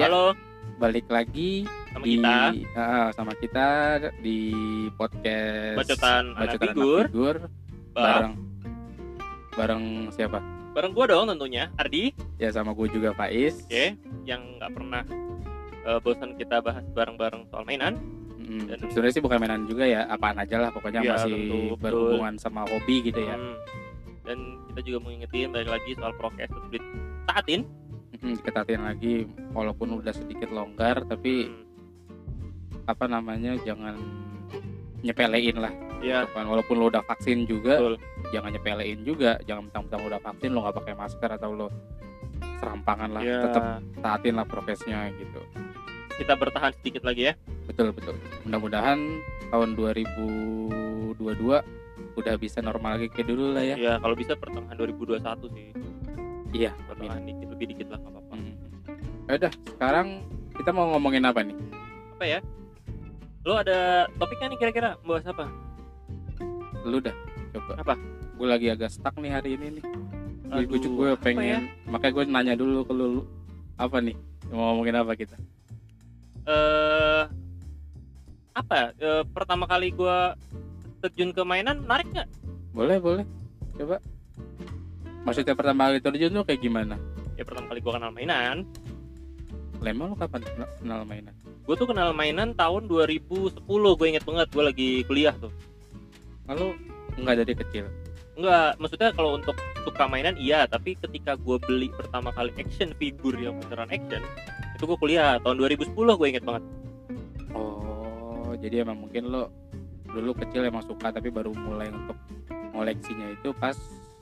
Ya. Halo, balik lagi sama di kita ah, sama kita di podcast Bacotan Anak Bacotan Figur. Figur, Bang. bareng bareng siapa bareng gua dong tentunya, Ardi, ya sama gue juga Faiz oke, yang nggak pernah eh, bosan kita bahas bareng-bareng soal mainan. Mm, Dan- sebenarnya sih bukan mainan juga ya apaan aja lah pokoknya Ya, masih tentu, betul. berhubungan sama hobi gitu ya Hmm. Dan kita juga mau ngingetin balik lagi soal prokes terus ditaatin. Mm, diketatin lagi walaupun udah sedikit longgar tapi Hmm. apa namanya jangan nyepelein lah Ya, kan walaupun lo udah vaksin juga betul. jangan nyepelein juga jangan mentang-mentang udah vaksin lo nggak pakai masker atau lo serampangan lah Ya, tetap taatin lah prokesnya gitu kita bertahan sedikit lagi ya. betul betul mudah-mudahan tahun 2022 udah bisa normal lagi kayak dulu lah ya Ya, kalau bisa pertengahan 2021 sih. Iya. Pertengahan dikit lebih dikit lah nggak apa-apa. Hmm. Ya udah sekarang kita mau ngomongin apa nih Apa ya? Lo ada topiknya nih kira-kira mau bahas apa? lu dah coba Apa? gue lagi agak stuck nih hari ini nih gue Aduh, gue apa pengen makanya gue nanya dulu ke lu lu, apa nih mau ngomongin apa kita eh apa ya? Eh, pertama kali gua terjun ke mainan menarik nggak boleh boleh coba maksudnya pertama kali terjun tuh kayak gimana? Ya pertama kali gua kenal mainan. Lemah lu kapan kenal- kenal mainan? Gue tuh kenal mainan tahun 2010 gue inget banget gue lagi kuliah tuh. Lalu nggak dari kecil? Enggak, maksudnya kalau untuk suka mainan iya tapi ketika gue beli pertama kali action figure yang beneran action itu gue kuliah tahun 2010 gue inget banget. Oh jadi emang mungkin lo dulu kecil emang suka tapi baru mulai untuk koleksinya itu pas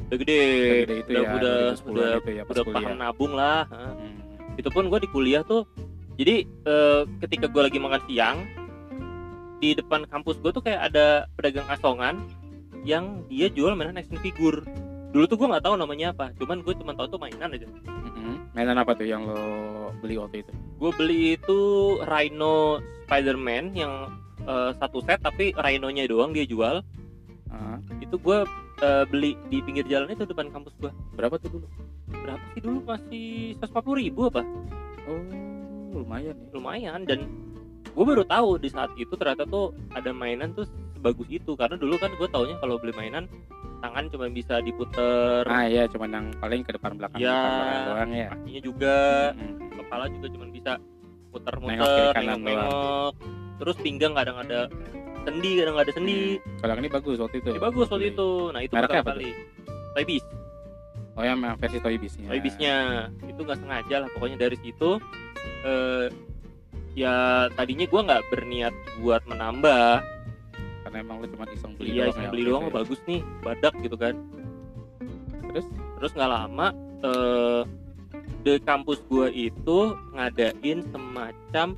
udah gede, gede itu udah ya udah 2010 udah, itu ya udah kuliah. paham nabung lah. Hmm. itu pun gue di kuliah tuh jadi eh, ketika gue lagi makan siang di depan kampus gue tuh kayak ada pedagang asongan yang dia jual mainan action figure. Dulu tuh gue nggak tahu namanya apa cuman gue cuma tahu tuh mainan aja. Mm-mm. mainan apa tuh yang lo beli waktu itu? Gue beli itu Rhino Spider-Man yang eh, satu set tapi Rhino-nya doang dia jual. Ah, itu gue eh, beli di pinggir jalan itu depan kampus gue berapa tuh dulu? Berapa sih dulu? Masih 150 ribu apa? Oh lumayan ya. Lumayan dan gue baru tahu di saat itu ternyata tuh ada mainan tuh sebagus itu. Karena dulu kan gue taunya kalau beli mainan tangan cuma bisa diputer. Ah iya cuman yang paling ke depan belakang Ya. depan doang ya kakinya juga Mm. kepala juga cuma bisa Nengok muter-muter kiri kanan nengok-nengok terus pinggang kadang ada sendi kadang nggak ada sendi. Kalau yang ini bagus waktu itu. Ya, bagus waktu Beli. itu. Nah itu Mereknya pertama apa kali. Toy Biz. Oh yang yang versi Toy Biz-nya. Toy Biznya. Itu nggak sengaja lah pokoknya dari situ eh, ya tadinya gue nggak berniat buat menambah. Karena emang lo cuma iseng beli iya doang iseng ya? beli doang ya. bagus nih badak gitu kan. Terus? Terus nggak lama eh di kampus gua itu ngadain semacam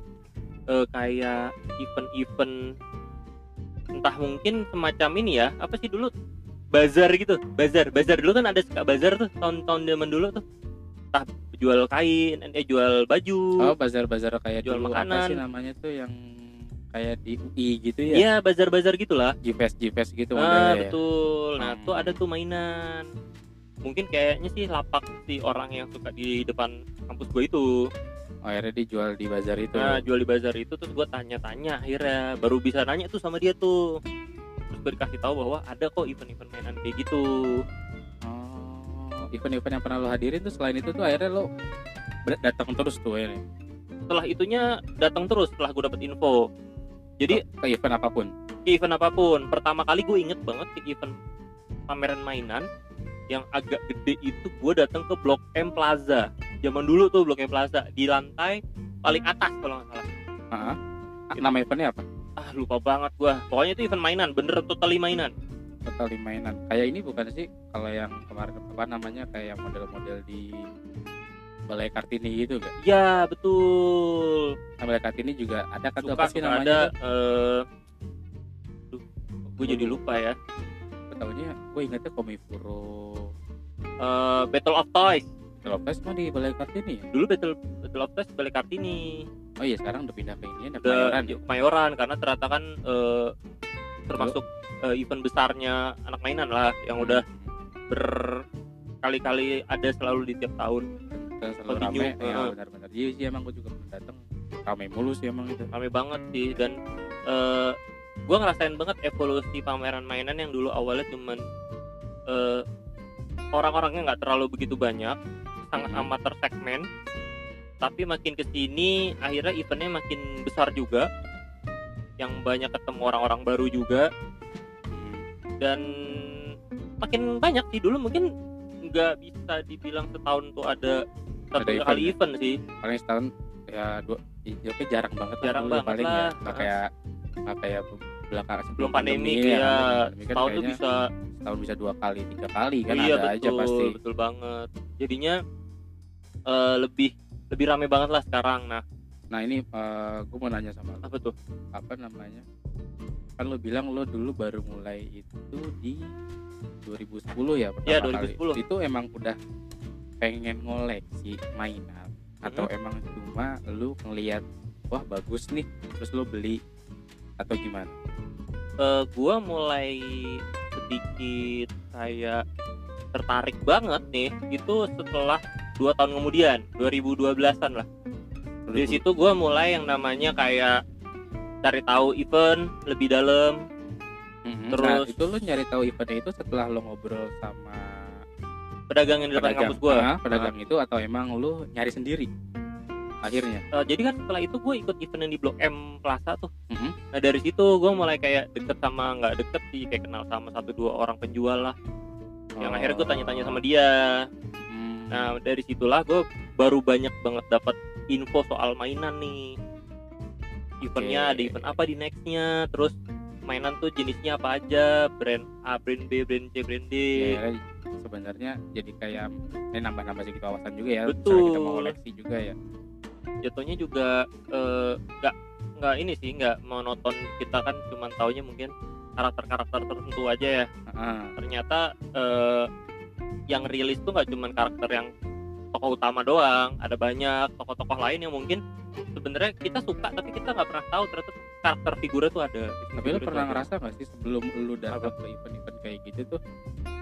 eh, kayak event-event entah mungkin semacam ini ya apa sih dulu? Bazar gitu bazar bazar. Dulu kan ada suka bazar tuh tahun-tahun zaman dulu tuh. Entah jual kain eh jual baju. Oh bazar-bazar kayak Jual dulu apa makanan. sih namanya tuh yang kayak di UI gitu ya? Iya bazar-bazar gitulah. Gfest Gfest gitu ah ya? betul. Nah Hmm. tuh ada tuh mainan. Mungkin kayaknya sih lapak si orang yang suka di depan kampus gue itu akhirnya dijual di bazar itu. Nah jual di bazar itu terus gue tanya-tanya akhirnya baru bisa nanya tuh sama dia tuh. Terus gue dikasih tahu bahwa ada kok event-event mainan kayak gitu. Oh event-event yang pernah lo hadirin tuh selain itu tuh akhirnya lo datang terus tuh ya setelah itunya datang terus setelah gue dapet info. Jadi ke event apa pun? Ke event apa pun. Pertama kali gue inget banget ke event pameran mainan yang agak gede itu gue datang ke Blok M Plaza zaman dulu tuh Blok M Plaza di lantai paling atas kalau nggak salah. Ah, nama eventnya apa? Ah lupa banget gue pokoknya itu event mainan bener totally mainan. Total mainan. Kayak ini bukan sih kalau yang kemarin apa namanya kayak yang model-model di Balai Kartini gitu gak? ya betul. Nah, Balai Kartini juga ada kan tuh suka apa sih namanya? ada eh gue jadi lupa ya. Gue taunya gue ingetnya Komifuro Eh, Battle of Toys Lopez mah di Balai Kartini ya? dulu Battle Battle of Toys balik Kartini. Oh iya sekarang udah pindah ke ini ada Kemayoran ya? Kemayoran karena ternyata kan eh, termasuk eh, event besarnya anak mainan lah yang udah berkali-kali ada selalu di tiap tahun. Selalu Continue, rame. Ya benar-benar. Iya sih emang gue juga belum datang rame mulu sih emang itu. Rame banget sih dan eh gue ngerasain banget evolusi pameran mainan yang dulu awalnya cuman eh orang-orangnya nggak terlalu begitu banyak sangat amat tersegmen. Tapi makin ke sini akhirnya eventnya makin besar juga. Yang banyak ketemu orang-orang baru juga. Dan makin banyak sih. Dulu mungkin nggak bisa dibilang setahun tuh ada satu Ada kali event event sih. Paling setahun ya dua ya, oke, jarang banget lah Jarang dulu banget paling lah. ya nggak kayak nggak kayak belakang sebelum belum pandemi ya, ya pandemi kan tahun tuh bisa. setahun bisa dua kali tiga kali kan iya ada betul aja pasti. betul banget. Jadinya eh, lebih lebih rame banget lah sekarang. Nah nah ini gue mau nanya sama lo apa tuh? Apa namanya? Kan lo bilang lo dulu baru mulai itu di 2010 ya pertama kali. 2010. itu emang udah pengen ngoleksi mainan atau Mm-hmm. emang cuma lu ngelihat wah bagus nih terus lo beli atau gimana? Eh, gua mulai sedikit kayak tertarik banget nih itu setelah dua tahun kemudian 2012an lah di situ gua mulai yang namanya kayak cari tahu event lebih dalam Mhm. terus- nah, itu lo nyari tahu eventnya itu setelah lo ngobrol sama pedagang yang di depan kampus gua Ah, pedagang itu atau emang lo nyari sendiri akhirnya Eh, jadi kan setelah itu gue ikut event yang di Blok M Plaza tuh Mhm. Nah dari situ gue mulai kayak deket sama nggak deket sih kayak kenal sama satu dua orang penjual lah. Yang akhirnya gue tanya-tanya sama dia. Hmm. Nah dari situlah gue baru banyak banget dapat info soal mainan nih. Eventnya Oke. ada event apa di nextnya, terus mainan tuh jenisnya apa aja, brand A, brand B, brand C, brand D. ya, sebenarnya jadi kayak ini nambah-nambah sedikit wawasan juga ya Betul. misalnya kita mau koleksi juga ya Jatuhnya juga eh, nggak nggak ini sih nggak monoton kita kan cuman taunya mungkin karakter-karakter tertentu aja ya. Heeh. ternyata eh, yang rilis tuh nggak cuma karakter yang tokoh utama doang ada banyak tokoh-tokoh lain yang mungkin sebenarnya kita suka tapi kita nggak pernah tahu ternyata karakter figurnya tuh ada tapi lu pernah ngerasa gak sih sebelum lu datang ke event-event kayak gitu tuh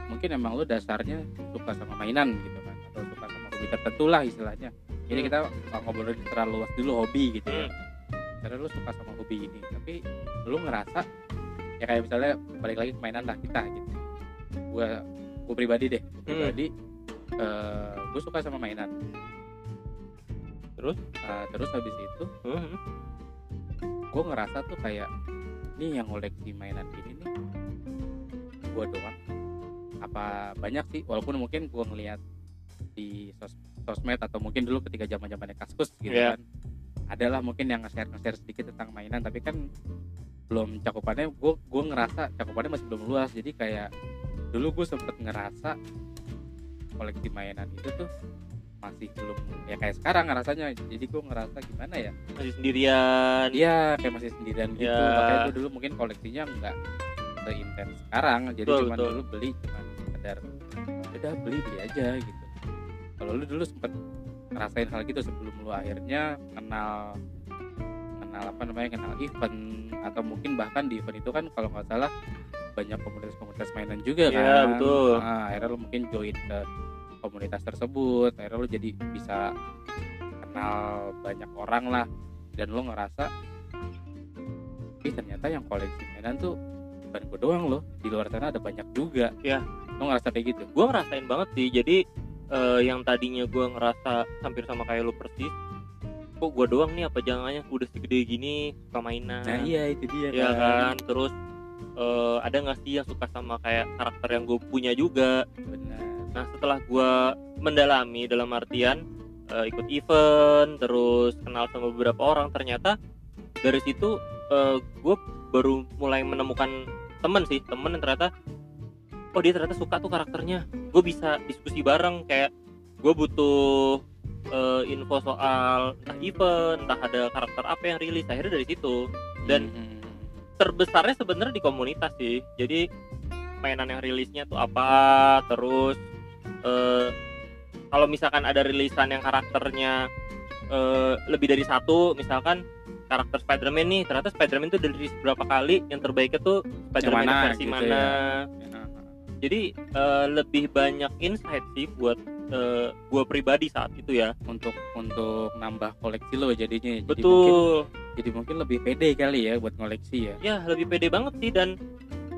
mungkin emang lu dasarnya suka sama mainan gitu kan atau suka sama hobi tertentu lah istilahnya. Ini Hmm. kita nggak ngobrolin terlalu luas dulu hobi gitu ya. Hmm. karena lu suka sama hobi ini tapi lu ngerasa ya kayak misalnya balik lagi ke mainan lah kita gitu. Gua gua pribadi deh gua Hmm. pribadi eh gua suka sama mainan Terus? Eh, terus habis itu Hmm. gue ngerasa tuh kayak nih yang koleksi mainan ini nih gue doang apa banyak sih walaupun mungkin gue ngelihat di sos- sosmed atau mungkin dulu ketika zaman zamannya kaskus gitu Iya. kan adalah mungkin yang nge-share nge-share sedikit tentang mainan tapi kan belum cakupannya gue gue ngerasa cakupannya masih belum luas jadi kayak dulu gue sempet ngerasa koleksi mainan itu tuh masih belum ya kayak sekarang rasanya jadi gue ngerasa gimana ya masih sendirian Iya, kayak masih sendirian gitu. Ya. Makanya gue dulu mungkin koleksinya nggak seintens sekarang. Jadi cuma dulu beli cuma sekedar udah beli beli aja gitu. Kalau lu dulu sempet ngerasain hal gitu sebelum lu akhirnya kenal kenal apa namanya kenal event atau mungkin bahkan di event itu kan kalau nggak salah banyak komunitas-komunitas mainan juga Iya, kan. betul. Nah, akhirnya lu mungkin join ke komunitas tersebut. Akhirnya lu jadi bisa kenal banyak orang lah dan lu ngerasa ih ternyata yang koleksi mainan tuh bukan gue doang loh di luar sana ada banyak juga Iya. lu ngerasa kayak gitu gue ngerasain banget sih jadi eh, yang tadinya gue ngerasa hampir sama kayak lu persis kok gue doang nih apa jangannya udah segede gini suka mainan nah iya itu dia ya kan terus eh, ada nggak sih yang suka sama kayak karakter yang gue punya juga? Benar. Nah setelah gue mendalami dalam artian eh, ikut event terus kenal sama beberapa orang ternyata dari situ gue baru mulai menemukan temen sih temen yang ternyata oh dia ternyata suka tuh karakternya. Gue bisa diskusi bareng kayak gue butuh eh, info soal entah event entah ada karakter apa yang rilis akhirnya dari situ. Dan Mhm. Terbesarnya sebenarnya di komunitas sih. Jadi mainan yang rilisnya tuh apa terus eh, kalau misalkan ada rilisan yang karakternya eh, lebih dari satu misalkan karakter Spider-Man nih ternyata Spider-Man tuh dari berapa kali yang terbaiknya tuh Spider-Man mana? versi gitu mana. ya. Ya, jadi eh, lebih banyak insight sih buat eh, gua pribadi saat itu ya. Untuk untuk nambah koleksi lo jadinya jadi mungkin betul jadi mungkin lebih pede kali ya buat ngoleksi ya. Ya lebih pede banget sih dan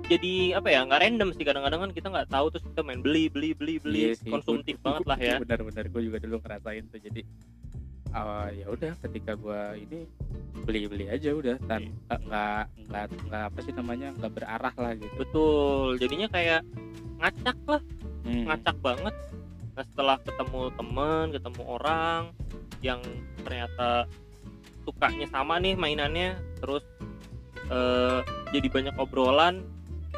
jadi apa ya nggak random sih kadang-kadang kan kita nggak tahu terus kita main beli beli beli beli. Iya sih, konsumtif gua- banget lah ya. Benar-benar gue juga dulu ngerasain tuh. Jadi uh, ya udah ketika gue ini beli-beli aja udah tan Iya. nggak nggak nggak apa sih namanya nggak berarah lah gitu. Betul. Jadinya kayak ngacak lah. Hmm. ngacak banget. Nah setelah ketemu temen ketemu orang yang ternyata sukanya sama nih mainannya terus eh, jadi banyak obrolan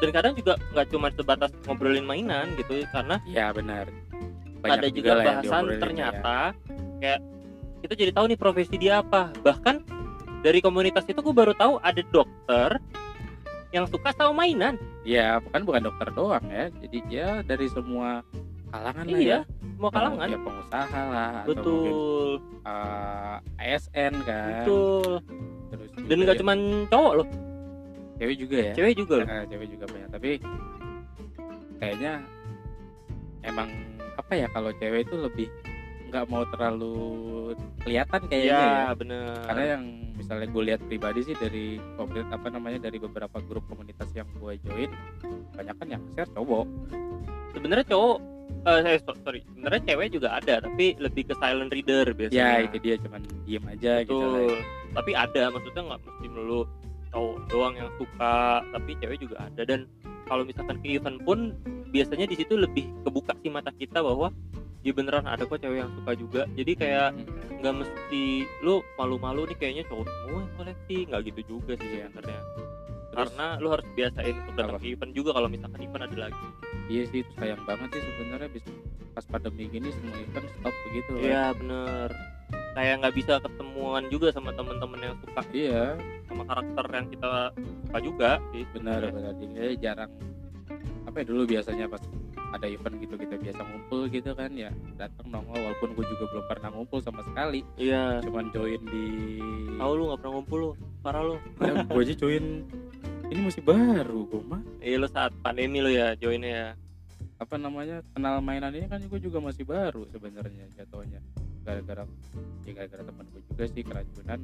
dan kadang juga nggak cuma sebatas ngobrolin mainan gitu karena ya benar. Ada juga yang bahasan ya. ternyata kayak kita jadi tahu nih profesi dia apa. Bahkan dari komunitas itu gue baru tahu ada dokter yang suka sama mainan. Ya bukan bukan dokter doang ya. Jadi ya dari semua kalangan lah ya. iya semua kalangan. ya pengusaha lah atau mungkin betul. uh, ASN kan. Betul. Terus dan nggak ya, cuma cowok loh. Cewek juga ya? Cewek juga loh. Nah, cewek juga banyak. Tapi kayaknya emang apa ya kalau cewek itu lebih nggak mau terlalu kelihatan kayaknya ya, ya. bener. Karena yang misalnya gue lihat pribadi sih dari komunitas apa namanya dari beberapa grup komunitas yang gue join banyak kan yang share cowok. Sebenarnya cowok eh saya so- sorry. Sebenarnya cewek juga ada tapi lebih ke silent reader ya biasanya itu dia cuman diem aja gitu lah betul tapi ada maksudnya nggak mesti melulu cowok doang yang suka tapi cewek juga ada. Dan kalau misalkan ke event pun biasanya di situ lebih kebuka sih mata kita bahwa ya beneran ada kok cewek yang suka juga. Jadi kayak Hmm. nggak mesti lu malu-malu nih kayaknya cowok semua yang koleksi. Nggak gitu juga sih Iya. sebenarnya Terus, karena lu harus biasain untuk datang ke event juga kalau misalkan event ada lagi. Iya sih itu sayang banget sih sebenarnya bis pas pandemi gini semua event stop begitu kan. Iya bener. Kayak nggak bisa ketemuan juga sama temen-temen yang suka. Iya. Sama karakter yang kita suka juga. Sih benar Iya. benar jadi ya jarang apa ya dulu biasanya pas ada event gitu kita biasa ngumpul gitu kan ya datang nongol walaupun gue juga belum pernah ngumpul sama sekali. Iya. Cuman join di tahu lu nggak pernah ngumpul lu? Parah lu. Ya, gue aja join ini masih baru gue mah iya lu saat pandemi lu ya joinnya ya. Apa namanya kenal mainan ini kan gue juga masih baru sebenarnya jatuhnya. Gara-gara ya gara-gara teman gue juga sih keracunan.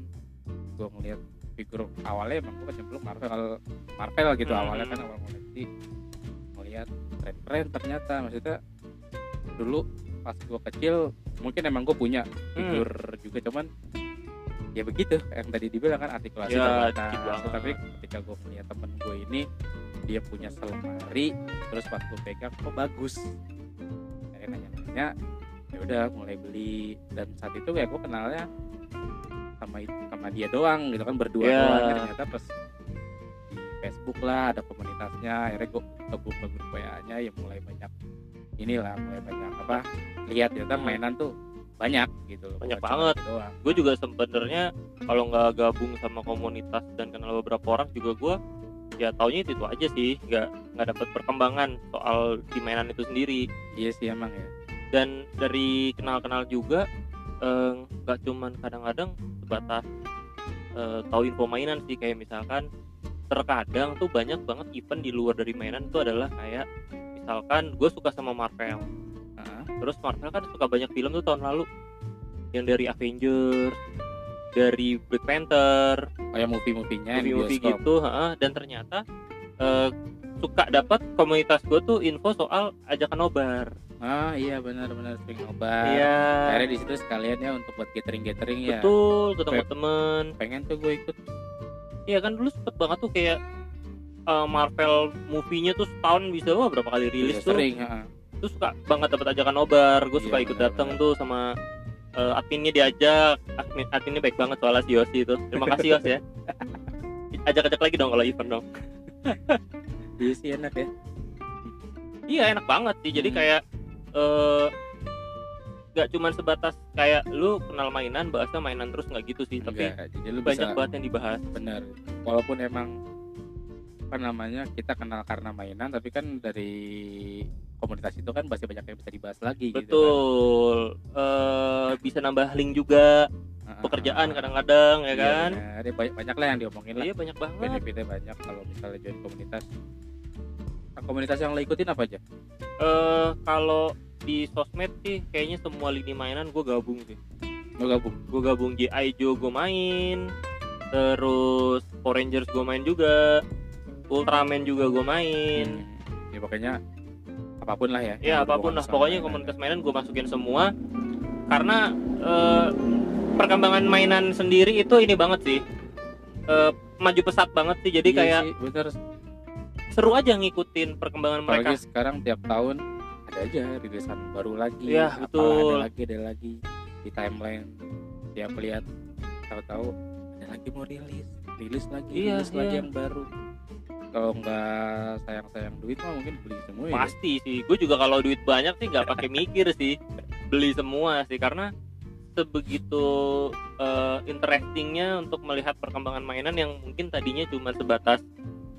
Gue ngeliat figur awalnya emang gue kecemplung Marvel Marvel gitu Hmm. awalnya kan awal koleksi ngeliat keren-keren ternyata maksudnya dulu pas gue kecil mungkin emang gue punya Hmm. figur juga cuman ya begitu yang tadi dibilang kan artikulasi Ya, terbatas. tapi ketika gue melihat temen gue ini dia punya selemari terus pas gue pegang kok bagus? Saya nanya-nanya ya udah mulai beli. Dan saat itu ya gue kenalnya sama sama dia doang gitu kan berdua Ya. doang. Ternyata pas di Facebook lah ada komunitasnya. Akhirnya gue ke grup WA nya ya mulai banyak inilah mulai banyak apa lihat ya Hmm. mainan tuh banyak gitu loh Banyak bukan banget. gue juga sebenarnya kalau nggak gabung sama komunitas dan kenal beberapa orang juga gue ya taunya itu, itu aja sih nggak nggak dapat perkembangan soal di mainan itu sendiri. Iya sih emang ya. Dan dari kenal-kenal juga eh, nggak cuman kadang-kadang sebatas eh, tahu info mainan sih kayak misalkan terkadang tuh banyak banget event di luar dari mainan itu adalah kayak misalkan gue suka sama Marvel Terus Marvel kan suka banyak film tuh tahun lalu. Yang dari Avengers dari Black Panther kayak movie-movienya di movie-movie gitu ha, dan ternyata eh, suka dapat komunitas gue tuh info soal ajakan nobar. Ah iya benar-benar sering nobar. Iya. Akhirnya di situ sekalian ya untuk buat gathering gathering ya. Betul ketemu temen. pengen tuh gue ikut. Iya kan dulu sempet banget tuh kayak eh, Marvel movie-nya tuh setahun bisa wah berapa kali rilis Iya, tuh. sering heeh. Tuh suka banget dapat ajakan nobar. Gue Iya, suka ikut benar, dateng benar. tuh sama eh, adminnya diajak. Admin adminnya baik banget soalnya si Yosi itu terima kasih Yos ya. Ajak-ajak lagi dong kalau event dong. Iya sih enak ya. Iya enak banget sih. Jadi Hmm. kayak eh nggak cuman sebatas kayak lu kenal mainan bahasnya mainan terus nggak gitu sih. Tapi Enggak, jadi lu banyak bisa banget yang dibahas. Bener. Walaupun emang apa namanya kita kenal karena mainan tapi kan dari komunitas itu kan masih banyak yang bisa dibahas lagi gitu betul. Eh bisa nambah link juga. Kan. pekerjaan kadang-kadang ya Iya, kan? benar. Ada banyak, banyak lah yang diomongin lah. Iya banyak banget. Benefitnya banyak kalau misalnya join komunitas. Nah, komunitas yang lo ikutin apa aja? Eh kalau di sosmed sih kayaknya semua lini mainan gue gabung sih. Lo gabung? Gue gabung G.I. Joe gue main. Terus Power Rangers gue main juga. Ultraman juga gue main. Hmm, ya pokoknya apa pun lah ya. Ya apa pun lah. pokoknya komunitas mainan gue masukin semua. Karena eh, perkembangan mainan sendiri itu ini banget sih. Eh, maju pesat banget sih. Jadi Iya kayak sih, bener. seru aja ngikutin perkembangan mereka. Apalagi sekarang tiap tahun ada aja rilisan baru lagi Iya, betul. ada lagi ada lagi di timeline. Tiap lihat tahu-tahu ada lagi mau rilis rilis lagi Iya, rilis lagi iya. yang baru kalau nggak sayang-sayang duit mah mungkin beli semua ya. Pasti sih. Gue juga kalau duit banyak sih nggak pakai mikir sih. Beli semua sih. Karena sebegitu eh, interestingnya untuk melihat perkembangan mainan yang mungkin tadinya cuma sebatas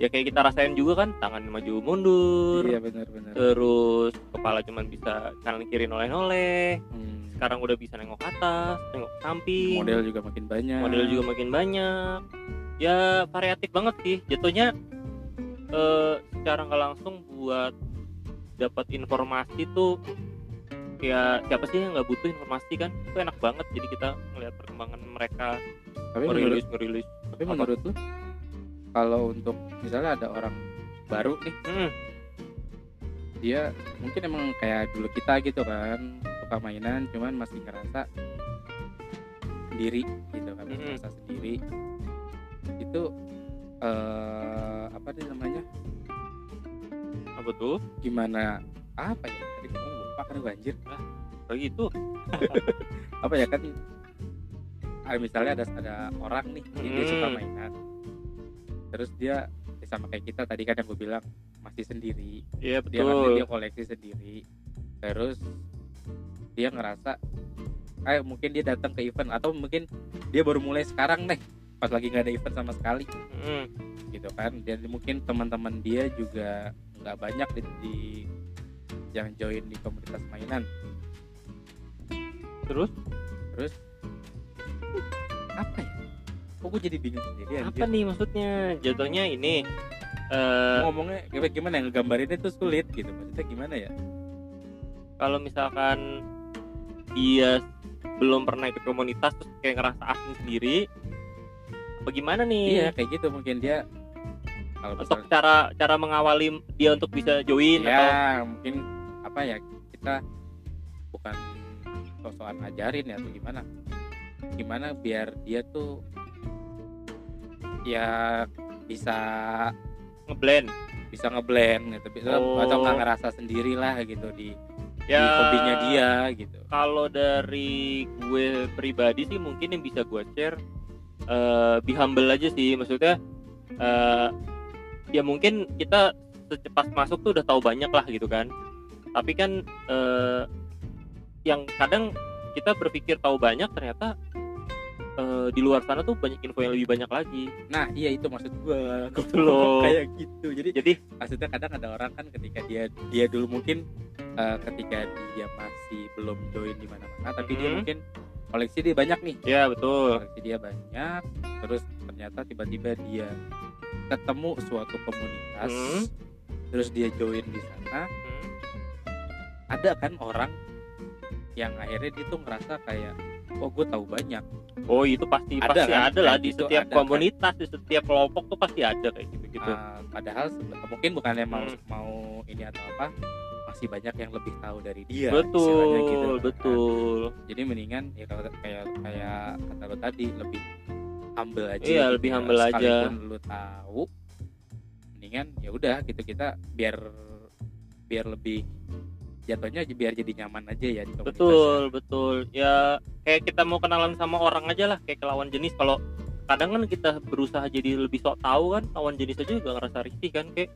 ya kayak kita rasain juga kan tangan maju mundur iya benar-benar terus kepala cuma bisa kanan kiri noleh-noleh Hmm, sekarang udah bisa nengok atas nengok samping. Model juga makin banyak. Model juga makin banyak. Ya variatif banget sih. Jatuhnya eh, secara nggak langsung buat dapat informasi tuh ya siapa sih yang nggak butuh informasi kan itu enak banget jadi kita ngelihat perkembangan mereka tapi menurut ngerilis ngerilis tapi Apa? menurut lu kalau untuk misalnya ada orang baru nih Hmm, dia mungkin emang kayak dulu kita gitu kan suka mainan cuman masih ngerasa sendiri gitu kan Mm-mm. ngerasa sendiri itu eh apa sih namanya? Apa tuh? Gimana? Apa ya? Tadi ngomong lupa kan banjir. Kayak gitu? Apa ya kan? Misalnya ada ada orang nih dia, dia suka Hmm. mainan. Terus dia ya sama kayak kita tadi kan yang gue bilang masih sendiri. Iya dia ngerti betul. dia koleksi sendiri. Terus dia ngerasa kayak mungkin dia datang ke event atau mungkin dia baru mulai sekarang nih pas lagi nggak ada event sama sekali. Hmm, gitu kan. Dan mungkin teman-teman dia juga nggak banyak di, di yang join di komunitas mainan. Terus? Terus? Apa ya? Kok gue jadi bingung sendiri apa anjir? nih maksudnya? Jatuhnya ini eh ngomongnya gimana yang ngegambarinnya tuh sulit gitu. Maksudnya gimana ya? Kalau misalkan dia belum pernah ikut komunitas terus kayak ngerasa asing sendiri apa gimana nih? Iya kayak gitu mungkin dia kalau untuk misalnya cara cara mengawali dia untuk bisa join atau ya mungkin apa ya kita bukan sosokan ngajarin ya atau gimana. Gimana biar dia tuh ya bisa ngeblend. bisa ngeblend gitu Oh. atau nggak ngerasa sendiri lah gitu di, di ya hobinya dia gitu. kalau dari gue pribadi sih mungkin yang bisa gue share eh be humble aja sih. Maksudnya eh ya mungkin kita secepat masuk tuh udah tahu banyak lah gitu kan. Tapi kan eh yang kadang kita berpikir tahu banyak ternyata eh, di luar sana tuh banyak info yang lebih banyak lagi. Nah iya itu maksud gua. Gitu loh. kayak gitu. Jadi jadi maksudnya kadang ada orang kan ketika dia dia dulu mungkin eh, ketika dia masih belum join di mana-mana tapi dia Mhm. mungkin koleksi dia banyak nih ya betul koleksi dia banyak terus ternyata tiba-tiba dia ketemu suatu komunitas Hmm. terus dia join di sana Hmm, ada kan orang yang akhirnya dia tuh ngerasa kayak oh gue tahu banyak oh itu pasti Ada pasti kan? ada lah di gitu, setiap ada kan? komunitas di setiap kelompok tuh pasti ada kayak gitu gitu Ah, padahal mungkin bukannya mau Hmm. mau ini atau apa masih banyak yang lebih tahu dari dia betul gitu kan. betul jadi mendingan ya kalau kayak kayak kata lo tadi lebih humble aja Iya, gitu lebih ya. humble aja. sekalipun lu tahu mendingan ya udah gitu kita biar biar lebih jatuhnya aja biar jadi nyaman aja ya di komunitas betul betul ya kayak kita mau kenalan sama orang aja lah kayak lawan jenis kalau kadang kan kita berusaha jadi lebih sok tahu kan lawan jenis aja juga ngerasa risih kan kayak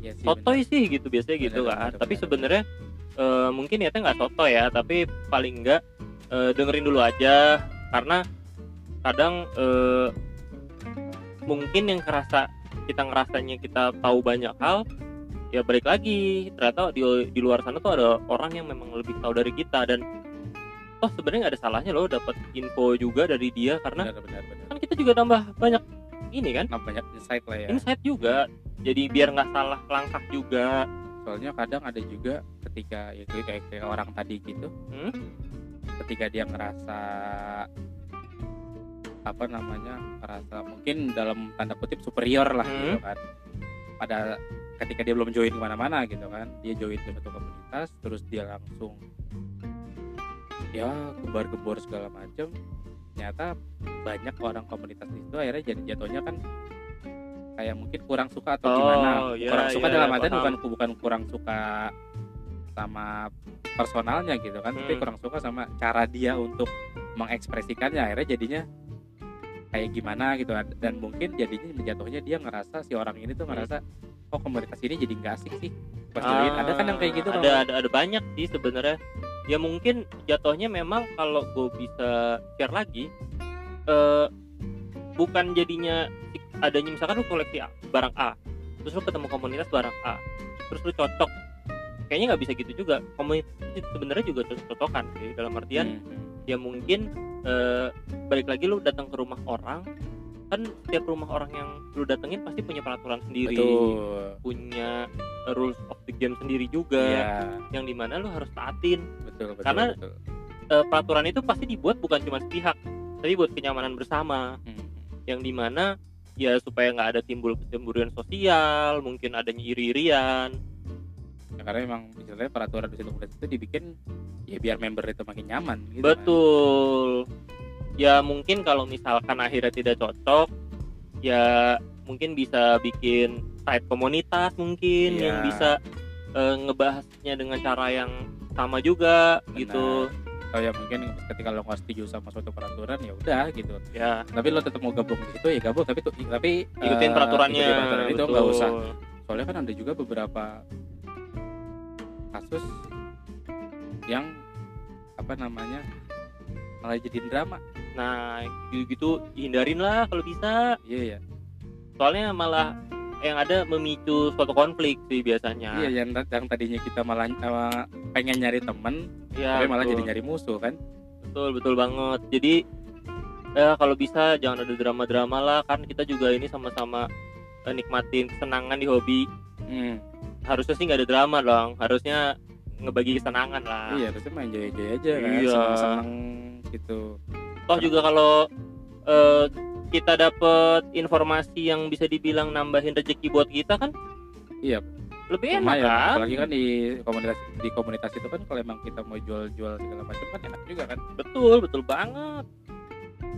iya sih, sotoy sih gitu biasanya gitu Bener, kan. bener, tapi bener. sebenarnya eh, mungkin ya nggak soto ya tapi paling enggak eh, dengerin dulu aja. Karena kadang eh, mungkin yang kerasa kita ngerasanya kita tahu banyak hal ya balik lagi. Ternyata di di luar sana tuh ada orang yang memang lebih tahu dari kita dan toh sebenarnya nggak ada salahnya loh dapat info juga dari dia karena benar benar benar. kan kita juga tambah banyak ini kan? Nah, banyak insight lah ya. Insight juga jadi biar nggak salah langkah juga soalnya kadang ada juga ketika ya kayak, kayak, orang tadi gitu Hmm? ketika dia ngerasa apa namanya ngerasa mungkin dalam tanda kutip superior lah Hmm. gitu kan pada ketika dia belum join ke mana-mana gitu kan dia join ke satu komunitas terus dia langsung ya gebar-gebor segala macam ternyata banyak orang komunitas itu akhirnya jadi jatuhnya kan kayak mungkin kurang suka atau Oh, gimana iya, kurang suka iya, dalam artian paham. bukan bukan kurang suka sama personalnya gitu kan tapi Hmm. kurang suka sama cara dia untuk mengekspresikannya akhirnya jadinya kayak gimana gitu kan. dan mungkin jadinya jatuhnya dia ngerasa si orang ini tuh Hmm. ngerasa oh komunitas ini jadi nggak asik sih pas join ada kan yang kayak gitu Ah, ada kalau- ada ada banyak sih sebenarnya ya mungkin jatuhnya memang kalau gue bisa share lagi eh bukan jadinya adanya misalkan lu koleksi A, barang A terus lu ketemu komunitas barang A terus lu cocok kayaknya nggak bisa gitu juga komunitas itu sebenarnya juga cocok-cocokan sih dalam artian Hmm. ya mungkin eh, balik lagi lu datang ke rumah orang kan setiap rumah orang yang lu datengin pasti punya peraturan sendiri betul punya rules of the game sendiri juga iya yang di mana lu harus taatin betul betul Karena- betul. Eh, peraturan itu pasti dibuat bukan cuma sepihak tapi buat kenyamanan bersama Hmm. yang di mana ya supaya nggak ada timbul kecemburuan sosial mungkin adanya iri-irian Ya, karena emang istilahnya peraturan di situ komunitas itu dibikin ya biar member itu makin nyaman gitu kan. betul ya mungkin kalau misalkan akhirnya tidak cocok ya mungkin bisa bikin site komunitas mungkin Iya. yang bisa eh, ngebahasnya dengan cara yang sama juga Benar. gitu atau ya mungkin ketika lo nggak setuju sama suatu peraturan ya udah gitu. Ya. Tapi lo tetap mau gabung di situ ya gabung tapi tuh tapi ikutin eh, peraturannya ikutin peraturan itu nggak usah. Soalnya kan ada juga beberapa kasus yang apa namanya malah jadiin drama. Nah gitu-gitu hindarin lah kalau bisa. Iya ya soalnya malah yang ada memicu suatu konflik sih biasanya. Iya yang, yang tadinya kita malah eh, pengen nyari temen Ya, tapi malah betul. jadi nyari musuh kan? Betul betul banget. Jadi ya kalau bisa jangan ada drama-drama lah. Kan kita juga ini sama-sama eh, nikmatin kesenangan di hobi. Hmm. harusnya sih nggak ada drama dong. Harusnya ngebagi kesenangan lah. Iya harusnya main enjoy aja kan? Iya. senang-senang gitu. Toh juga kalau eh, kita dapet informasi yang bisa dibilang nambahin rezeki buat kita kan? Iya. Lebih enak lumayan kan? apalagi kan di komunitas di komunitas itu kan kalau emang kita mau jual-jual segala macam kan enak juga kan? Betul betul banget.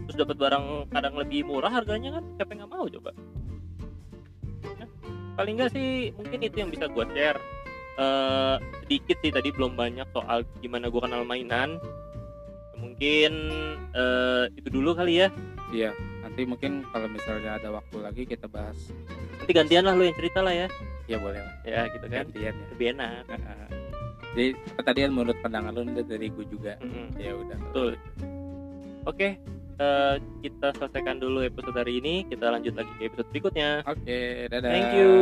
Terus dapat barang kadang lebih murah harganya kan? Siapa nggak mau coba? Ya, paling nggak sih mungkin itu yang bisa gue share. Eh, sedikit sih tadi belum banyak soal gimana gue kenal mainan. Mungkin eh, itu dulu kali ya. Iya nanti mungkin kalau misalnya ada waktu lagi kita bahas. Nanti gantian lah lu yang cerita lah ya ya boleh lah ya gitu kan. gantian ya. Lebih enak. Jadi tadi kan menurut pandangan lu dari gue juga. Mm-mm. ya udah Betul. oke eh, kita selesaikan dulu episode hari ini. Kita lanjut lagi ke episode berikutnya. Oke dadah. Thank you.